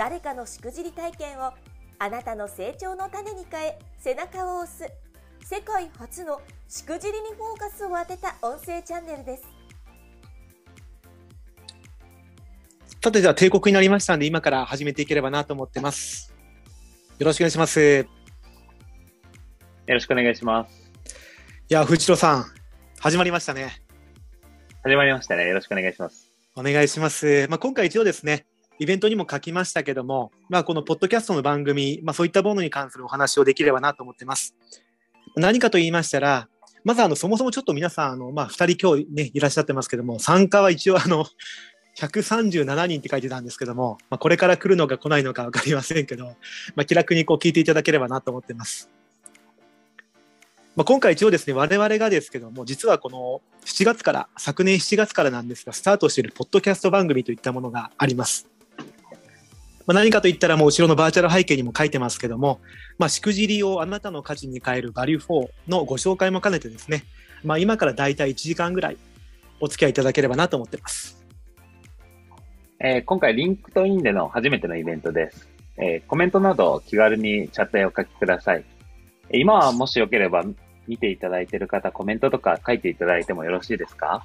誰かのしくじり体験をあなたの成長の種に変え背中を押す世界初のしくじりにフォーカスを当てた音声チャンネルですさて、じゃあ帝国になりましたので、今から始めていければなと思ってます。よろしくお願いします。よろしくお願いします。いや、藤代さん、始まりましたね。始まりましたね。よろしくお願いします。お願いします。まあ、今回一応ですね、イベントにも書きましたけども、まあ、このポッドキャストの番組、まあ、そういったものに関するお話をできればなと思ってます。何かと言いましたら、まずあのそもそもちょっと皆さん、あのまあ、2人今日ね、いらっしゃってますけども、参加は一応あの、137人って書いてたんですけども、まあ、これから来るのか来ないのか分かりませんけど、まあ、気楽にこう聞いていただければなと思ってます。まあ、今回一応ですね、我々がですけども、実はこの7月から、昨年7月からなんですが、スタートしているポッドキャスト番組といったものがあります。まあ、何かといったら、もう後ろのバーチャル背景にも書いてますけども、まあ、しくじりをあなたの価値に変えるバリュー4のご紹介も兼ねてですね、まあ、今からだいたい1時間ぐらいお付き合いいただければなと思ってます。えー、今回、リンクトインでの初めてのイベントです。えー、コメントなど気軽にチャットへお書きください。今はもしよければ見ていただいている方、コメントとか書いていただいてもよろしいですか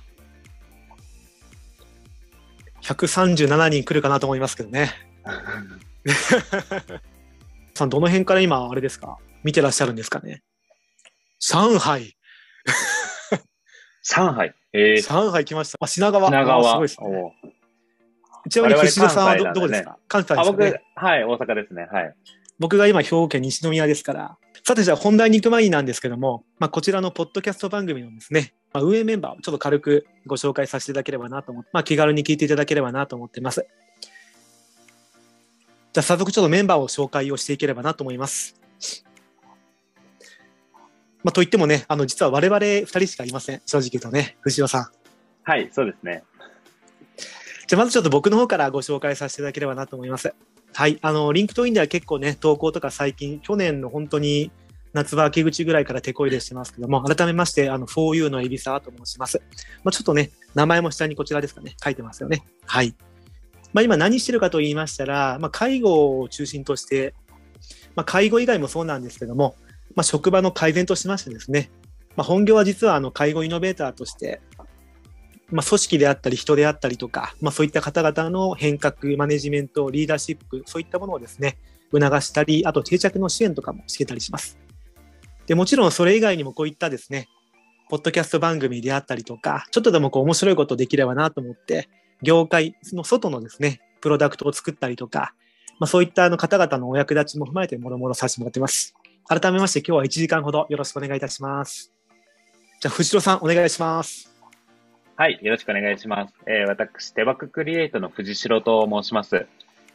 ?137 人来るかなと思いますけどね。さん、どの辺から今、あれですか？見てらっしゃるんですかね？上海。上海。えー、上海来ました。あ、品川。品川。すごいですね。ちなみに藤野さんはどね、どこですか？関西ですか、ね、僕、はい、大阪ですね。はい。僕が今、兵庫県西宮ですから。さて、じゃあ本題に行く前になんですけども、まあ、こちらのポッドキャスト番組のですね、まあ、運営メンバーをちょっと軽くご紹介させていただければなと思って、まあ、気軽に聞いていただければなと思ってます。じゃあ早速ちょっとメンバーを紹介をしていければなと思います。まあ、といってもね、あの、実は我々2人しかいません。正直言うとね、藤尾さん。はい、そうですね。じゃあまずちょっと僕の方からご紹介させていただければなと思います。はい。あの、 LinkedIn では結構ね、投稿とか最近、去年の本当に夏場秋口ぐらいからてこ入れしてますけども、改めまして、あの、4U の海老沢と申します。まあ、ちょっとね、名前も下にこちらですかね、書いてますよね。はい。まあ、今何してるかと言いましたら、まあ、介護を中心として、まあ、介護以外もそうなんですけども、まあ、職場の改善としましてですね、まあ、本業は実はあの介護イノベーターとして、まあ、組織であったり人であったりとか、まあ、そういった方々の変革、マネジメント、リーダーシップ、そういったものをですね、促したり、あと定着の支援とかもしてたりします。で、もちろんそれ以外にもこういったですね、ポッドキャスト番組であったりとか、ちょっとでもこう面白いことできればなと思って、業界の外のですね、プロダクトを作ったりとか、まあ、そういったあの方々のお役立ちも踏まえてもろもろさせてもらってます。改めまして今日は1時間ほどよろしくお願いいたします。じゃあ、藤代さんお願いします。はい、よろしくお願いします。えー、私、デバッグクリエイトの藤代と申します。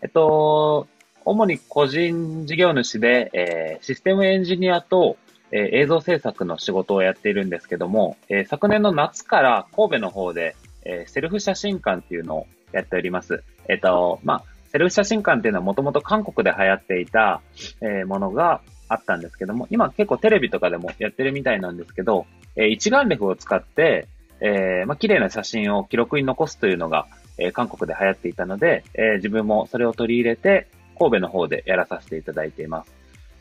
えっと、主に個人事業主で、えー、システムエンジニアと、えー、映像制作の仕事をやっているんですけども、えー、昨年の夏から神戸の方で、えー、セルフ写真館っていうのをやっております。えっと、まあ、セルフ写真館っていうのはもともと韓国で流行っていた、えー、ものがあったんですけども、今結構テレビとかでもやってるみたいなんですけど、えー、一眼レフを使って、えー、まあ、綺麗な写真を記録に残すというのが、えー、韓国で流行っていたので、えー、自分もそれを取り入れて、神戸の方でやらさせていただいています。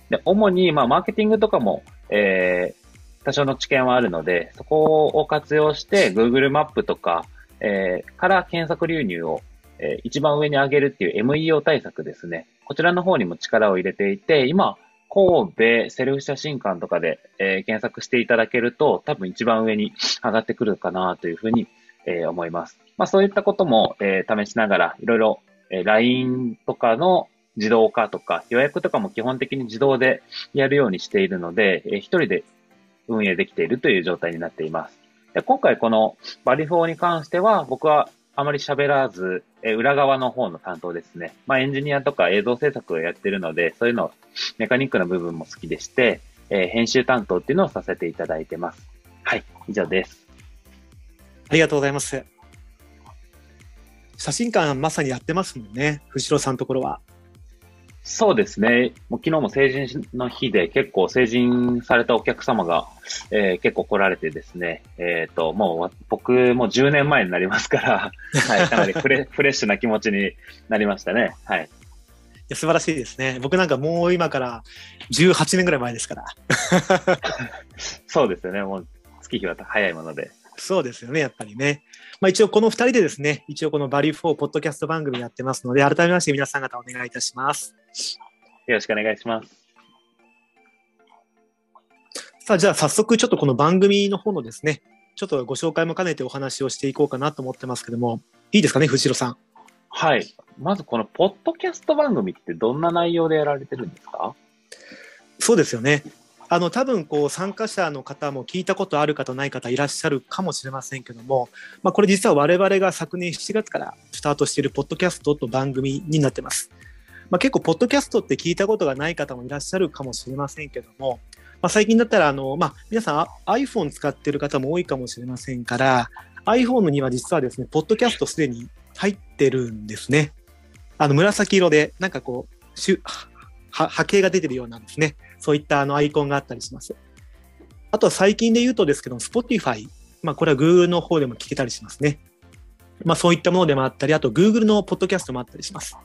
で、主に、まあ、マーケティングとかも、えー、多少の知見はあるので、そこを活用して、Google マップとか、えー、から検索流入を、えー、一番上に上げるっていう MEO 対策ですね。こちらの方にも力を入れていて、今、神戸セルフ写真館とかで、えー、検索していただけると、多分一番上に上がってくるかなというふうに、えー、思います。まあそういったことも、えー、試しながら、いろいろ、えー、LINE とかの自動化とか、予約とかも基本的に自動でやるようにしているので、えー、一人で運営できているという状態になっています。で今回このバリフォーに関しては、僕はあまり喋らず、え裏側の方の担当ですね。まあ、エンジニアとか映像制作をやってるので、そういうの、メカニックな部分も好きでして、えー、編集担当っていうのをさせていただいてます。はい、以上です。ありがとうございます。写真館まさにやってますもんね、藤代さんのところは。そうですね。もう昨日も成人の日で結構成人されたお客様が、えー、結構来られてですね、えっ、ー、と、もう僕も10年前になりますから、はい、かなりフレフレッシュな気持ちになりましたね。はい。いや素晴らしいですね。僕なんかもう今から18年ぐらい前ですから。そうですよね。もう月日は早いもので。そうですよね、やっぱりね。まあ一応この2人でですね、一応このバリュー4ポッドキャスト番組やってますので、改めまして皆さん方お願いいたします。よろしくお願いします。さあ、じゃあ早速ちょっとこの番組の方のですね、ちょっとご紹介も兼ねてお話をしていこうかなと思ってますけども、いいですかね、藤代さん。はい。まずこのポッドキャスト番組ってどんな内容でやられてるんですか？そうですよね。あの多分こう参加者の方も聞いたことある方ない方いらっしゃるかもしれませんけども、まあ、これ実は我々が昨年7月からスタートしているポッドキャストと番組になってます。まあ、結構ポッドキャストって聞いたことがない方もいらっしゃるかもしれませんけども、まあ、最近だったらあの、まあ、皆さん iPhone 使ってる方も多いかもしれませんから iPhone には実はですねポッドキャストすでに入ってるんですね。あの紫色でなんかこう波形が出てるようなんですね。そういったあのアイコンがあったりします。あとは最近で言うとですけど、Spotify。まあこれは Google の方でも聞けたりしますね。まあそういったものでもあったり、あと Google のポッドキャストもあったりします。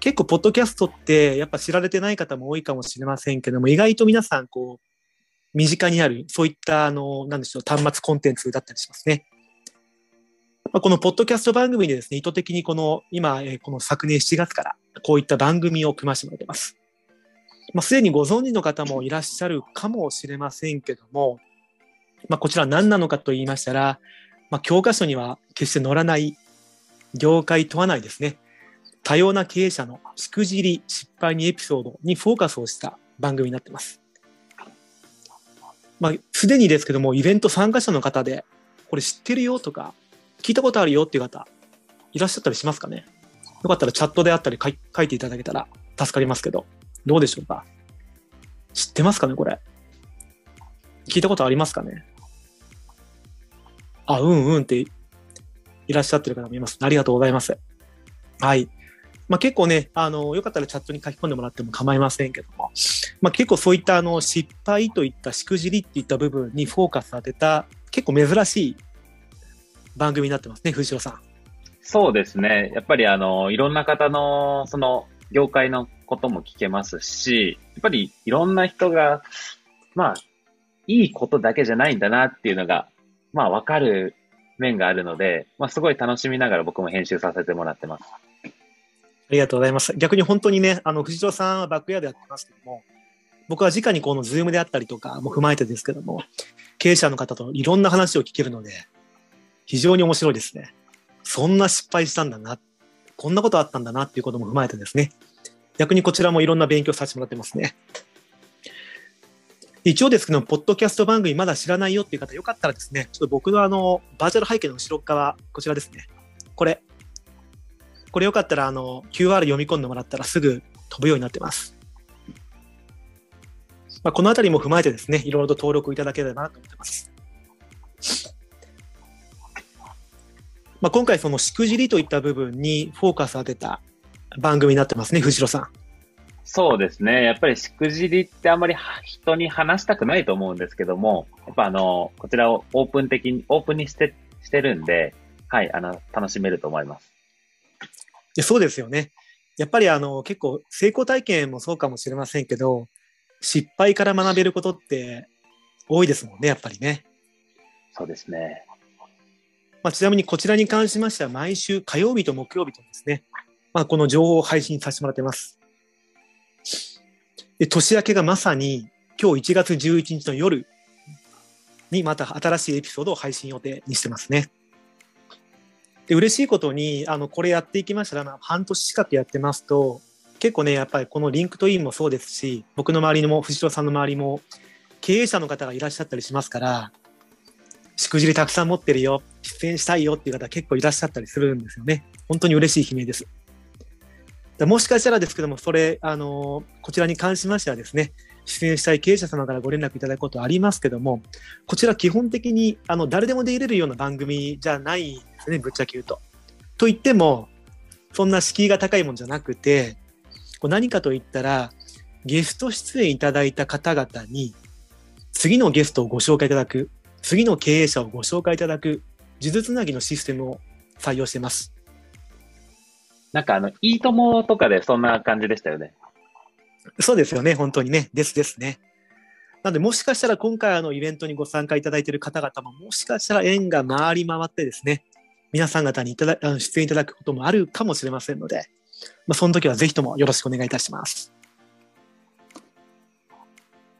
結構ポッドキャストってやっぱ知られてない方も多いかもしれませんけども、意外と皆さんこう、身近にある、そういったあの、なんでしょう、端末コンテンツだったりしますね。まあ、このポッドキャスト番組でですね、意図的にこの今、この昨年7月からこういった番組を組ませてもらってます。まあ、すでにご存知の方もいらっしゃるかもしれませんけども、まあ、こちら何なのかと言いましたら、まあ、教科書には決して載らない業界問わないですね。多様な経営者のしくじり、失敗にエピソードにフォーカスをした番組になってます。まあ、すでにですけども、イベント参加者の方で、これ知ってるよとか、聞いたことあるよっていう方、いらっしゃったりしますかね？よかったらチャットであったり書いていただけたら助かりますけど。どうでしょうか？知ってますかねこれ？聞いたことありますかね？あ、うんうんっていらっしゃってる方もいます。ありがとうございます。はい。まあ、結構ね、あの、よかったらチャットに書き込んでもらっても構いませんけども、まあ、結構そういったあの失敗といったしくじりっていった部分にフォーカス当てた結構珍しい番組になってますね、藤代さん。そうですね。やっぱりあの、いろんな方の、その、業界のことも聞けますし、やっぱりいろんな人が、まあ、いいことだけじゃないんだなっていうのが、まあ、わかる面があるので、まあ、すごい楽しみながら僕も編集させてもらってます。ありがとうございます。逆に本当にね、あの、藤代さんはバックヤードやってますけども、僕は直にこのズームであったりとかも踏まえてですけども、経営者の方といろんな話を聞けるので、非常に面白いですね。そんな失敗したんだな、こんなことあったんだなっていうことも踏まえてですね、逆にこちらもいろんな勉強させてもらってますね。一応ですけど、ポッドキャスト番組まだ知らないよっていう方、よかったらですね、ちょっと僕のあの、バーチャル背景の後ろ側、こちらですね。これ。これよかったら、あの、QR 読み込んでもらったらすぐ飛ぶようになってます。まあ、このあたりも踏まえてですね、いろいろと登録いただければなと思ってます。まあ、今回そのしくじりといった部分にフォーカス当てた番組になってますね、藤代さん。そうですね。やっぱりしくじりってあんまり人に話したくないと思うんですけども、やっぱあの、こちらをオープン的に、オープンにして、してるんで、はい、あの、楽しめると思います。そうですよね。やっぱりあの、結構成功体験もそうかもしれませんけど、失敗から学べることって多いですもんね、やっぱりね。そうですね。まあ、ちなみにこちらに関しましては毎週火曜日と木曜日とですね、まあ、この情報を配信させてもらってます。で年明けがまさに今日1月11日の夜にまた新しいエピソードを配信予定にしてますね。で嬉しいことにあのこれやっていきましたら、まあ、半年近くやってますと結構ねやっぱりこの LinkedIn もそうですし僕の周りにも藤代さんの周りも経営者の方がいらっしゃったりしますからしくじりたくさん持ってるよ、出演したいよっていう方結構いらっしゃったりするんですよね。本当に嬉しい悲鳴です。もしかしたらですけども、それ、あのこちらに関しましてはですね、出演したい経営者様からご連絡いただくことありますけども、こちら基本的にあの誰でも出れるような番組じゃないですね、ぶっちゃけ言うと。と言っても、そんな敷居が高いもんじゃなくて、こう何かと言ったら、ゲスト出演いただいた方々に、次のゲストをご紹介いただく、次の経営者をご紹介いただく、数珠つなぎのシステムを採用しています。なんかあの、いいともとかでそんな感じでしたよね。そうですよね、本当にね。ですですね。なので、もしかしたら今回あのイベントにご参加いただいている方々も、もしかしたら縁が回り回ってですね、皆さん方にいただ出演いただくこともあるかもしれませんので、まあ、その時はぜひともよろしくお願いいたします。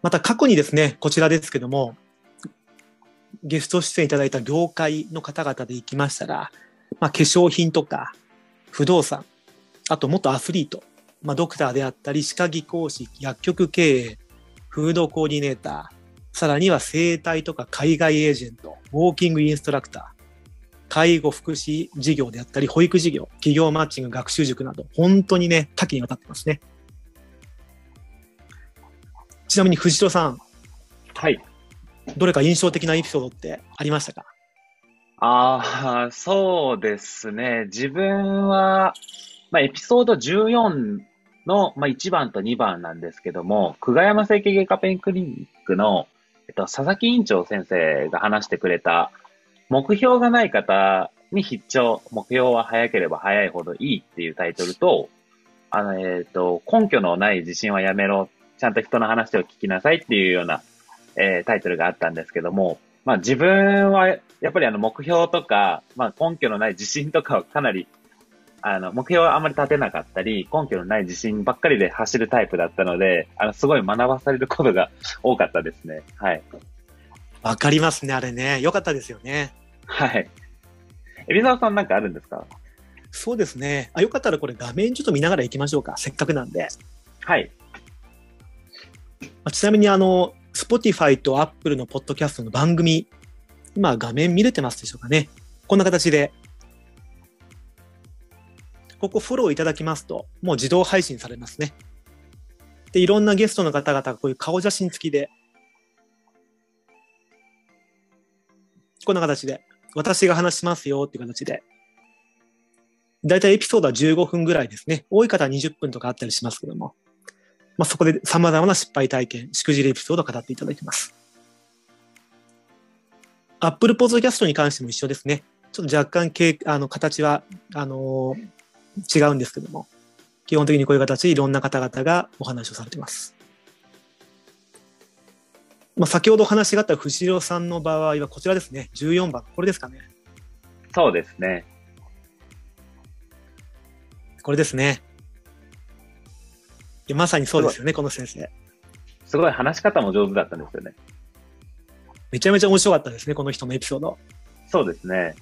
また過去にですね、こちらですけども、ゲスト出演いただいた業界の方々で行きましたら、まあ、化粧品とか不動産、あと元アスリート、まあ、ドクターであったり、歯科技講師、薬局経営、フードコーディネーター、さらには生態とか海外エージェント、ウォーキングインストラクター、介護福祉事業であったり、保育事業、企業マッチング、学習塾など、本当にね、多岐にわたってますね。ちなみに藤代さん。はい。どれか印象的なエピソードってありましたか？ああ、そうですね。自分は、まあ、エピソード14の、まあ、1番と2番なんですけども、久我山整形外科ペンクリニックの、えっと、佐々木院長先生が話してくれた、目標がない方に必聴、目標は早ければ早いほどいいっていうタイトルと、あの、えっ、と、根拠のない自信はやめろちゃんと人の話を聞きなさいっていうような、えー、タイトルがあったんですけども、まあ自分はやっぱりあの目標とか、まあ根拠のない自信とかをかなり、あの目標はあまり立てなかったり、根拠のない自信ばっかりで走るタイプだったので、あのすごい学ばされることが多かったですね。はい。わかりますね、あれね。よかったですよね。はい。海老沢さんなんかあるんですか？そうですね。あ、よかったらこれ画面ちょっと見ながら行きましょうか。せっかくなんで。はい。ちなみにあの、Spotify と Apple のポッドキャストの番組、今画面見れてますでしょうかね。こんな形で、ここフォローいただきますと、もう自動配信されますね。で、いろんなゲストの方々がこういう顔写真付きで、こんな形で、私が話しますよっていう形で、だいたいエピソードは15分ぐらいですね。多い方は20分とかあったりしますけども。まあ、そこで様々な失敗体験、しくじりエピソードを語っていただいています。Apple Podcast に関しても一緒ですね。ちょっと若干形、あの、形は、あのー、違うんですけども、基本的にこういう形でいろんな方々がお話をされています。まあ、先ほどお話があった藤代さんの場合はこちらですね。14番。これですかね。そうですね。これですね。まさにそうですよね、この先生。すごい話し方も上手だったんですよね。めちゃめちゃ面白かったですね、この人のエピソード。そうですね。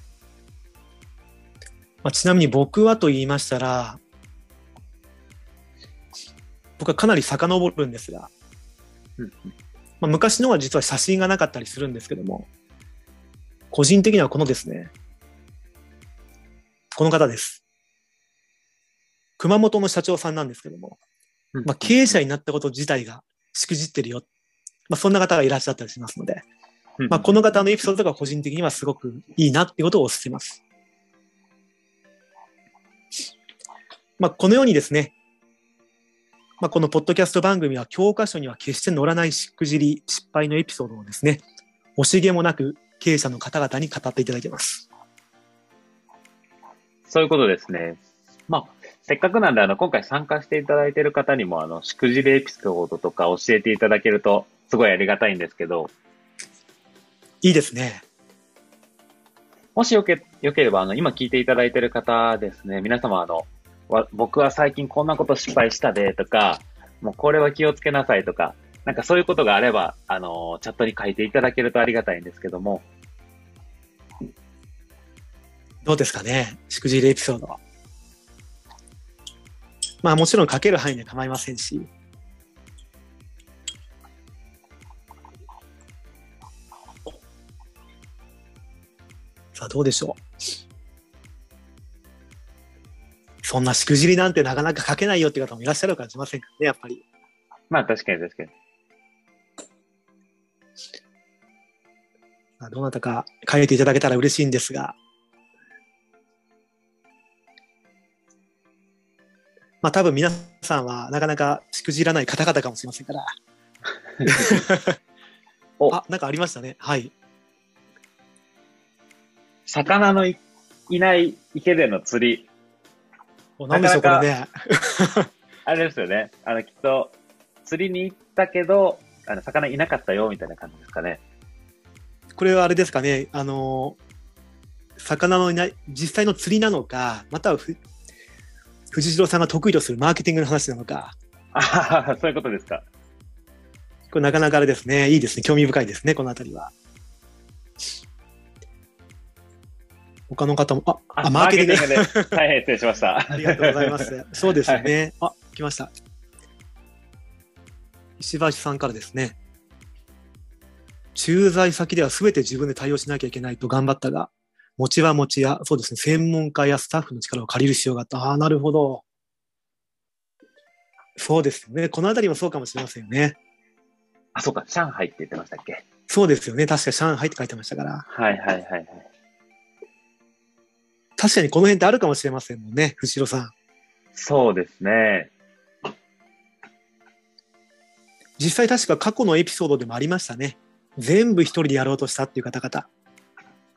まあ、ちなみに僕はと言いましたら、僕はかなり遡るんですが、まあ、昔のは実は写真がなかったりするんですけども、個人的にはこのですね、この方です。熊本の社長さんなんですけども、まあ、経営者になったこと自体がしくじってるよ。まあ、そんな方がいらっしゃったりしますので、まあ、この方のエピソードが個人的にはすごくいいなっていうことをお勧めます。まあ、このようにですね、まあ、このポッドキャスト番組は教科書には決して載らないしくじり、失敗のエピソードをですね、惜しげもなく経営者の方々に語っていただいています。そういうことですね。まあ、せっかくなんで、あの、今回参加していただいている方にも、あの、しくじりエピソードとか教えていただけると、すごいありがたいんですけど。いいですね。もしよけ、よければ、あの、今聞いていただいている方ですね、皆様、あの、わ僕は最近こんなこと失敗したで、とか、もうこれは気をつけなさいとか、なんかそういうことがあれば、あの、チャットに書いていただけるとありがたいんですけども。どうですかね？しくじりエピソード。まあもちろん書ける範囲で構いませんし、どうでしょう。そんなしくじりなんてなかなか書けないよっていう方もいらっしゃるかもしれませんからね、やっぱり。まあ確かに確かに。まあどなたか書いていただけたら嬉しいんですが。まあ多分皆さんはなかなかしくじらない方々かもしれませんから。おあ、なんかありましたね。はい。魚のいいない池での釣り。おなんでしょう、これね。あれですよね。あの、きっと、釣りに行ったけど、あの、魚いなかったよ、みたいな感じですかね。これはあれですかね。あの、魚のいない、実際の釣りなのか、またはふ藤代さんが得意とするマーケティングの話なのか。あははそういうことですか。これなかなかあれですね。いいですね。興味深いですね。このあたりは。他の方も、あ、あマーケティング。で。大変失礼しました。ありがとうございます。そうですよね。あ、来ました。石橋さんからですね。駐在先では全て自分で対応しなきゃいけないと頑張ったが、持ちは持ちや、そうですね、専門家やスタッフの力を借りる必要があった。ああ、なるほど。そうですよね。このあたりもそうかもしれませんよね。あ、そうか、上海って言ってましたっけ？そうですよね。確か上海って書いてましたから。はいはいはいはい。確かにこの辺ってあるかもしれませんもんね、藤代さん。そうですね。実際確か過去のエピソードでもありましたね。全部一人でやろうとしたっていう方々。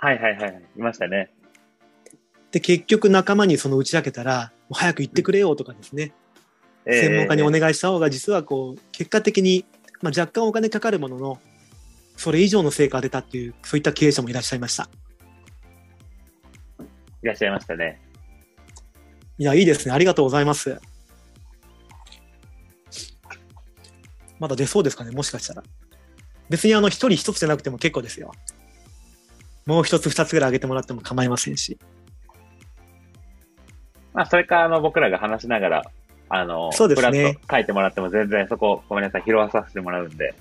はいはいはい。いましたね。で、結局仲間にその打ち明けたら、もう早く行ってくれよとかですね、ええ専門家にお願いした方が実はこう、結果的に、まあ、若干お金かかるものの、それ以上の成果が出たっていう、そういった経営者もいらっしゃいました。いらっしゃいましたね。いや、いいですね。ありがとうございます。まだ出そうですかね、もしかしたら。別にあの、一人一つじゃなくても結構ですよ。もう一つ二つぐらい上げてもらっても構いませんし。まあ、それか、あの、僕らが話しながら、あの、そうですね書いてもらっても全然そこ、ごめんなさい、拾わさせてもらうんで、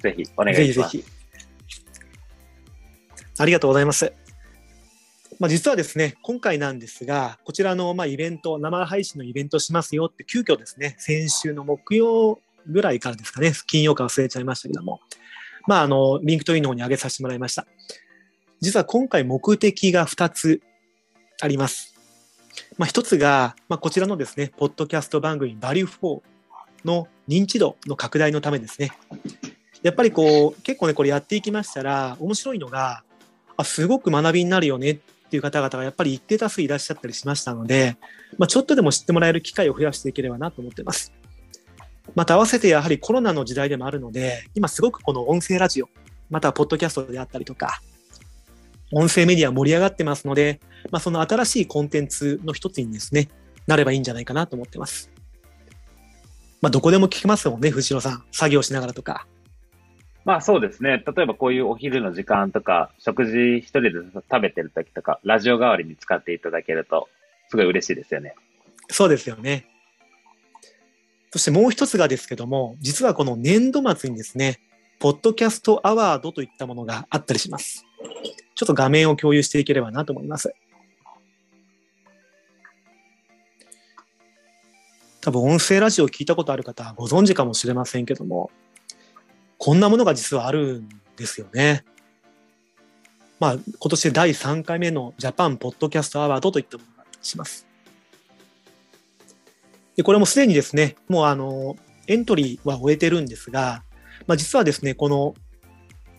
ぜひお願いします。ぜひぜひ。ありがとうございます。まあ、実はですね、今回なんですが、こちらのまあイベント、生配信のイベントしますよって、急遽ですね、先週の木曜ぐらいからですかね、金曜か忘れちゃいましたけども、まあ、あの、 LinkedIn の方に上げさせてもらいました。実は今回目的が2つあります。まあ、1つが、まあ、こちらのですね、ポッドキャスト番組 Value 4の認知度の拡大のためですね。やっぱりこう、結構ね、これやっていきましたら、面白いのが、あ、すごく学びになるよねっていう方々がやっぱり一定多数いらっしゃったりしましたので、まあ、ちょっとでも知ってもらえる機会を増やしていければなと思ってます。また合わせてやはりコロナの時代でもあるので、今すごくこの音声ラジオ、またはポッドキャストであったりとか、音声メディア盛り上がってますので、まあ、その新しいコンテンツの一つにですね、なればいいんじゃないかなと思ってます。まあ、どこでも聞けますもんね、藤代さん。作業しながらとか。まあそうですね。例えばこういうお昼の時間とか、食事一人で食べてる時とか、ラジオ代わりに使っていただけると、すごい嬉しいですよね。そうですよね。そしてもう一つがですけども、実はこの年度末にですね、ポッドキャストアワードといったものがあったりします。ちょっと画面を共有していければなと思います。多分音声ラジオを聞いたことある方はご存知かもしれませんけども、こんなものが実はあるんですよね。まあ、今年で第3回目のジャパンポッドキャストアワードといったものがします。で、これもすでにですね、もうあの、エントリーは終えてるんですが、まあ実はですね、この、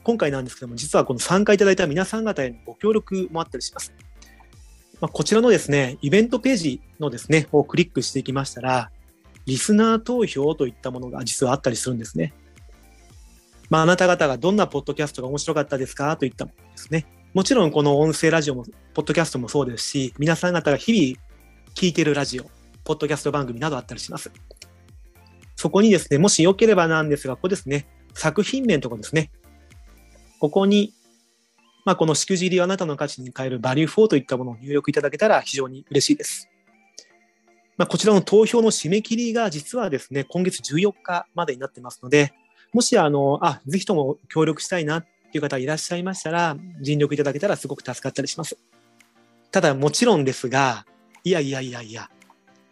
今回なんですけども、実はこの参加いただいた皆さん方へのご協力もあったりします。まあ、こちらのですね、イベントページのですね、をクリックしていきましたら、リスナー投票といったものが実はあったりするんですね。まあ、あなた方がどんなポッドキャストが面白かったですかといったものですね。もちろんこの音声ラジオも、ポッドキャストもそうですし、皆さん方が日々聞いてるラジオ、ポッドキャスト番組などあったりします。そこにですね、もしよければなんですが、ここですね、作品名のところですね。ここに、まあ、このしくじりをあなたの価値に変えるバリュー4といったものを入力いただけたら非常に嬉しいです。まあ、こちらの投票の締め切りが実はですね、今月14日までになってますので、もしあの、あ、ぜひとも協力したいなっていう方いらっしゃいましたら、尽力いただけたらすごく助かったりします。ただもちろんですが、いやいやいやいや、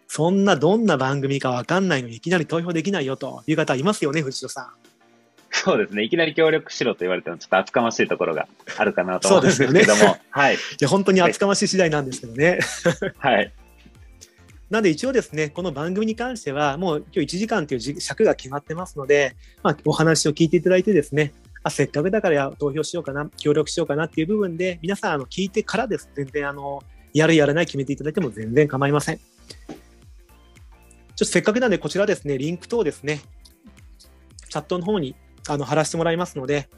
そんなどんな番組かわかんないのにいきなり投票できないよという方いますよね、藤代さん。そうですね。いきなり協力しろと言われても、ちょっと厚かましいところがあるかなと思うんですけども。ね、はい。いや、本当に厚かましい次第なんですけどね。はい。なので一応ですね、この番組に関しては、もう今日1時間という尺が決まってますので、まあ、お話を聞いていただいてですね、あ、せっかくだから投票しようかな、協力しようかなっていう部分で、皆さん、あの、聞いてからです。全然、あの、やるやらない決めていただいても全然構いません。ちょっとせっかくなんで、こちらですね、リンク等ですね、チャットの方にあの貼らせてもらいますので、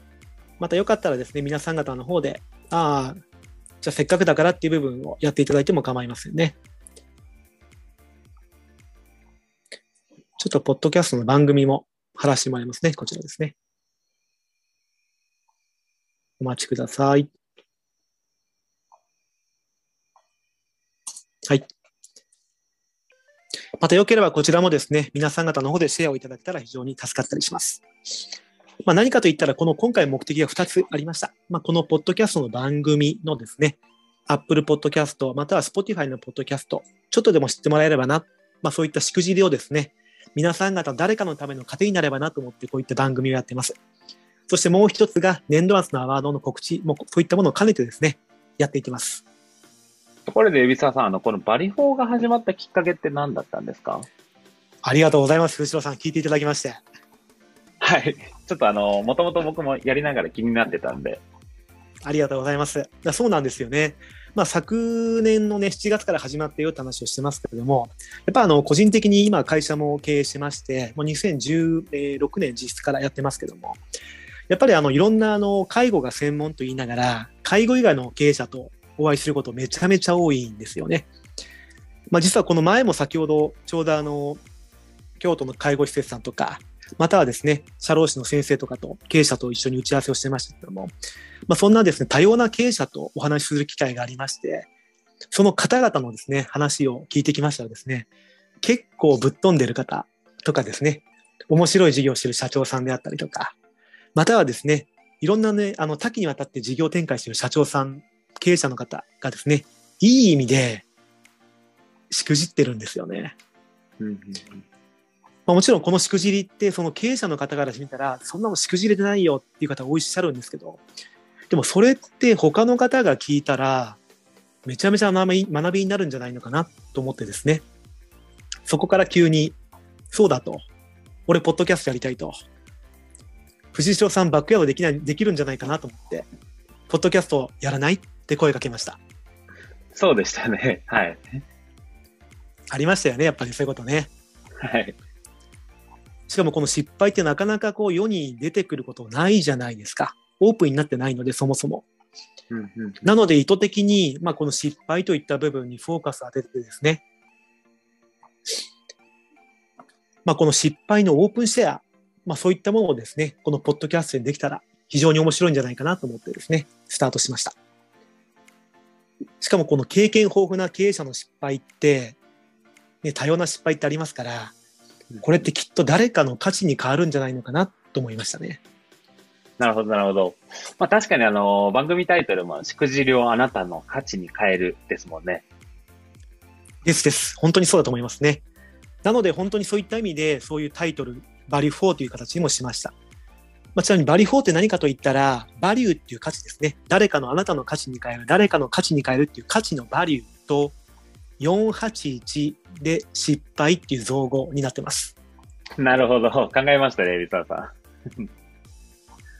またよかったらですね、皆さん方の方で、ああ、じゃあせっかくだからっていう部分をやっていただいても構いませんね。ちょっとポッドキャストの番組も貼らせてもらいますね。こちらですね。お待ちください。はい。またよければこちらもですね、皆さん方の方でシェアをいただけたら非常に助かったりします。まあ、何かといったら、この今回目的が2つありました。まあ、このポッドキャストの番組のですね、Apple Podcast、または Spotify のポッドキャスト、ちょっとでも知ってもらえればな、まあ、そういったしくじりをですね、皆さん方誰かのための糧になればなと思ってこういった番組をやってます。そしてもう一つが年度末のアワードの告知、もそういったものを兼ねてですね、やっていきます。ところで、海沢さん、あの、このバリフォーが始まったきっかけって何だったんですか？ありがとうございます。藤代さん、聞いていただきまして。はい。ちょっとあの、もともと僕もやりながら気になってたんで。ありがとうございます。そうなんですよね。まあ、昨年のね、7月から始まってよって話をしてますけれども、やっぱあの、個人的に今会社も経営してまして、もう2016年実質からやってますけども、やっぱりあの、いろんなあの、介護が専門と言いながら、介護以外の経営者とお会いすることめちゃめちゃ多いんですよね。まあ、実はこの前も先ほど、ちょうどあの、京都の介護施設さんとか、またはですね、社労士の先生とかと経営者と一緒に打ち合わせをしてましたけども、まあ、そんなですね、多様な経営者とお話しする機会がありまして、その方々のですね、話を聞いてきましたらですね、結構ぶっ飛んでる方とかですね、面白い事業をしている社長さんであったりとか、またはですね、いろんなね、あの、多岐にわたって事業展開している社長さん、経営者の方がですね、いい意味で、しくじってるんですよね。うんうんうんまあ、もちろんこのしくじりってその経営者の方から見たらそんなのしくじれてないよっていう方おっしゃるんですけど。でもそれって他の方が聞いたらめちゃめちゃ学び学びになるんじゃないのかなと思ってですね。そこから急にそうだと。俺ポッドキャストやりたいと。藤代さんバックヤードできないできるんじゃないかなと思ってポッドキャストやらないって声かけました。そうでしたね。はい。ありましたよねやっぱりそういうことね。はいしかもこの失敗ってなかなかこう世に出てくることないじゃないですか。オープンになってないので、そもそも。なので意図的に、まあ、この失敗といった部分にフォーカスを当ててですね、まあ、この失敗のオープンシェア、まあ、そういったものをですね、このポッドキャストにできたら非常に面白いんじゃないかなと思ってですね、スタートしました。しかもこの経験豊富な経営者の失敗って、ね、多様な失敗ってありますから、これってきっと誰かの価値に変わるんじゃないのかなと思いましたね。なるほど、なるほど。まあ確かにあの、番組タイトルも、しくじりをあなたの価値に変えるですもんね。ですです。本当にそうだと思いますね。なので本当にそういった意味で、そういうタイトル、バリュー4という形にもしました。まあ、ちなみにバリュー4って何かと言ったら、バリューっていう価値ですね。誰かのあなたの価値に変える、誰かの価値に変えるっていう価値のバリューと、481で失敗っていう造語になってます。なるほど。考えましたね、リサさん。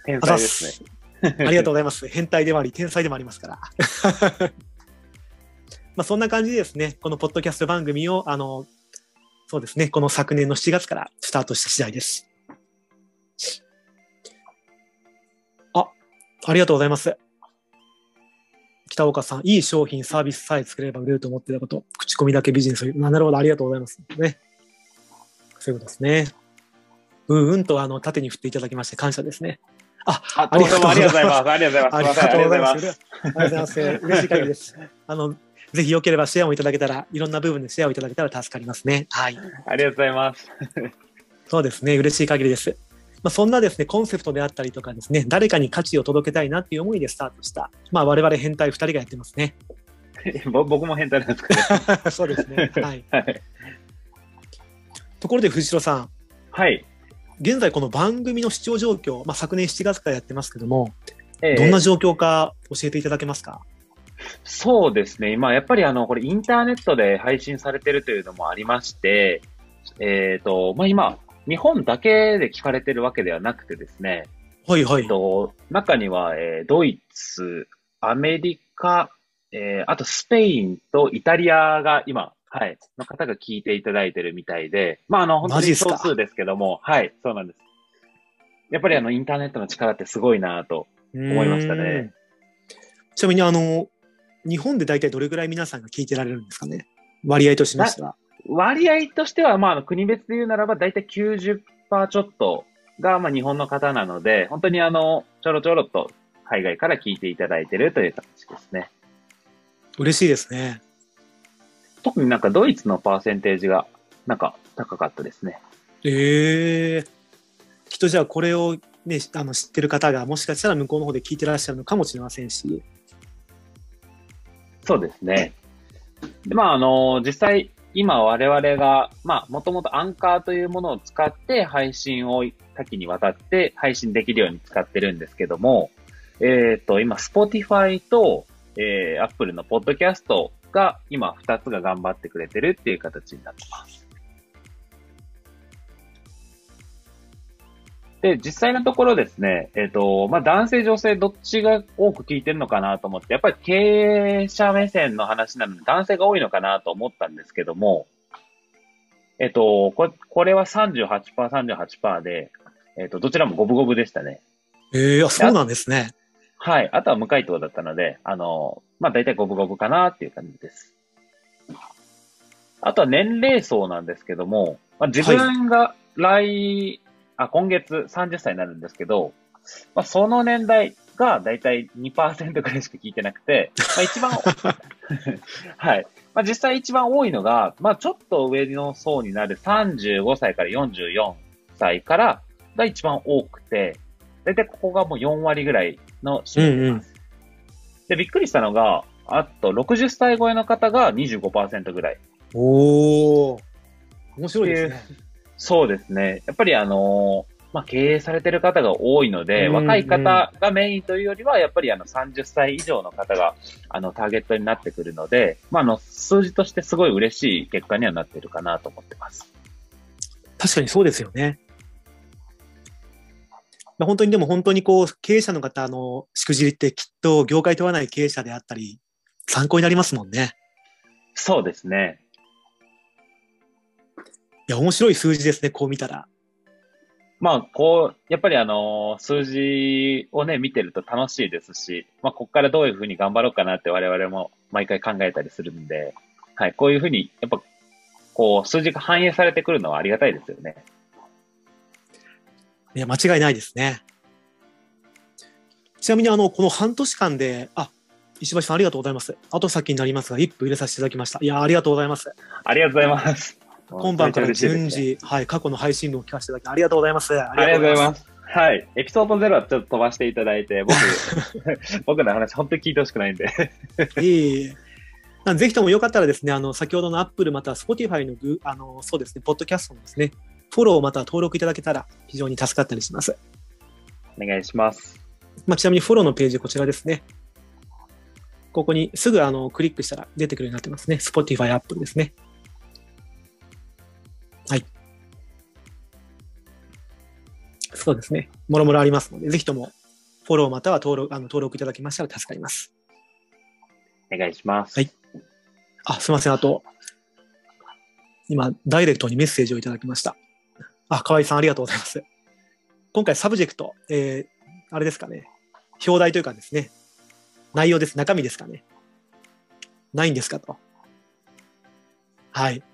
天才ですね。ありがとうございます。変態でもあり、天才でもありますから。まあそんな感じでですね、このポッドキャスト番組を、あの、そうですね、この昨年の7月からスタートした次第です。あ、ありがとうございます。北岡さん、いい商品、サービスさえ作れば売れると思ってたこと、口コミだけビジネスなるほど、ありがとうございます。ね。そういうことですね。うんうんと、あの、縦に振っていただきまして感謝ですね。あ、ありがとうございます。ありがとうございます。ありがとうございます。ありがとうございます。嬉しい限りです。あの、ぜひよければシェアをいただけたら、いろんな部分でシェアをいただけたら助かりますね。はい。ありがとうございます。そうですね。嬉しい限りです。まあ、そんなですね、コンセプトであったりとかですね、誰かに価値を届けたいなっていう思いでスタートした、まあ、我々変態2人がやってますね。僕も変態なんですかね。そうですね。はい。はい、ところで藤代さん。はい。現在この番組の視聴状況、まあ、昨年7月からやってますけども、えー、どんな状況か教えていただけますか？そうですね。今、やっぱりあの、これインターネットで配信されてるというのもありまして、えっ、ー、と、まあ、今、日本だけで聞かれてるわけではなくてですね、はいはい。えっと、中には、えー、ドイツ、アメリカ、えー、あとスペインとイタリアが今、はい、の方が聞いていただいてるみたいで、まあ、あの、本当に少数ですけども、はい、そうなんです。やっぱりあの、インターネットの力ってすごいなと思いましたね。ちなみにあの、日本で大体どれぐらい皆さんが聞いてられるんですかね？割合としましては。割合としては、まあ、国別で言うならば、大体90%ちょっとが、まあ、日本の方なので、本当にあの、ちょろちょろと海外から聞いていただいているという形ですね。嬉しいですね。特になんかドイツのパーセンテージが、なんか高かったですね。ええー、きっとじゃあこれをね、あの知ってる方がもしかしたら向こうの方で聞いてらっしゃるのかもしれませんし。そうですね。で、まあ、あの、実際、今我々が、まあ、もともとアンカーというものを使って配信を多岐にわたって配信できるように使ってるんですけども、えっ、ー、と、今、 Spotify と、えー、Apple のポッドキャストが今2つが頑張ってくれてるっていう形になってます。で、実際のところですね、えっ、ー、と、まあ、男性女性どっちが多く聞いてるのかなと思って、やっぱり経営者目線の話なので男性が多いのかなと思ったんですけども、えっ、ー、と、これこれは38%、38%で、えっ、ー、と、どちらも五分五分でしたね。ええー、そうなんですね。はい。あとは無回答だったので、あの、まあ、大体五分五分かなっていう感じです。あとは年齢層なんですけども、まあ、自分が来、あ、今月30歳になるんですけど、まあ、その年代がだいたい2%くらいしか聞いてなくて、まあ、一番、はい。まあ、実際一番多いのが、まあ、ちょっと上の層になる35歳から44歳からが一番多くて、だいたいここがもう4割ぐらいの占めてます。うんうん、で、びっくりしたのが、あと60歳超えの方が25%ぐらい。おー。面白いですね。そうですね。やっぱりあのー、まあ、経営されてる方が多いので、若い方がメインというよりは、やっぱりあの30歳以上の方があのターゲットになってくるので、まあ、あの数字としてすごい嬉しい結果にはなってるかなと思ってます。確かにそうですよね。本当にでも本当にこう経営者の方のしくじりってきっと業界問わない経営者であったり参考になりますもんね。そうですね。いや、面白い数字ですね、こう見たら。まあ、こう、やっぱりあの、数字をね、見てると楽しいですし、まあ、ここからどういうふうに頑張ろうかなって我々も毎回考えたりするんで、はい、こういうふうに、やっぱ、こう、数字が反映されてくるのはありがたいですよね。いや、間違いないですね。ちなみに、あの、この半年間で、あ、石橋さんありがとうございます。後先になりますが、一歩入れさせていただきました。いや、ありがとうございます。ありがとうございます。今晩から順次、はい、過去の配信分を聞かせていただきありがとうございます。ありがとうございます。はい。エピソード0はちょっと飛ばしていただいて、僕、僕の話本当に聞いてほしくないんでいえいえ。ぜひともよかったらですね、あの、先ほどのアップルまたは Spotify のグ、あの、そうですね、ポッドキャストのですね、フォローまたは登録いただけたら非常に助かったりします。お願いします。まあ、ちなみにフォローのページこちらですね。ここにすぐあのクリックしたら出てくるようになってますね。Spotify、Apple ですね。そうですね。もろもろありますので、ぜひともフォローまたは登録あの登録いただきましたら助かります。お願いします。はい。あ、すみません。あと、今、ダイレクトにメッセージをいただきました。あ、河合さんありがとうございます。今回サブジェクト、えー、あれですかね。表題というかですね。内容です。中身ですかね。ないんですかと。はい。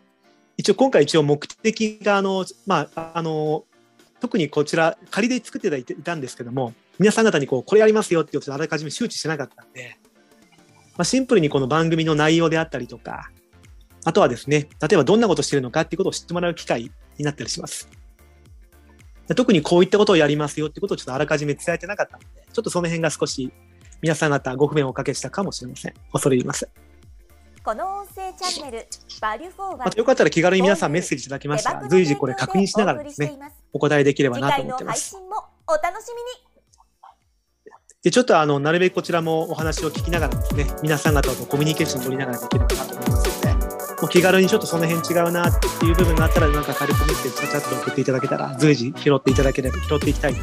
一応今回一応目的があの、まあ、あの特にこちら仮で作っていたんですけども皆さん方にこうこれやりますよっていうあらかじめ周知してなかったんで、まあ、シンプルにこの番組の内容であったりとかあとはですね例えばどんなことしてるのかっていうことを知ってもらう機会になったりします特にこういったことをやりますよってことをちょっとあらかじめ伝えてなかったので、ちょっとその辺が少し皆さん方ご不便をおかけしたかもしれません。恐れ入ります。この音声チャンネルバリュフォーはよかったら気軽に皆さんメッセージいただきました。ら、随時これ確認しながらですね、お答えできればなと次回の思ってます。配信もお楽しみに。で、ちょっとあの、なるべくこちらもお話を聞きながらですね、皆さん方とコミュニケーション取りながらできればなと思いますので、お気軽にちょっとその辺違うなっていう部分があったら、なんか軽くメッセージちゃちゃっと送っていただけたら、随時拾っていただければ、拾っていきたいと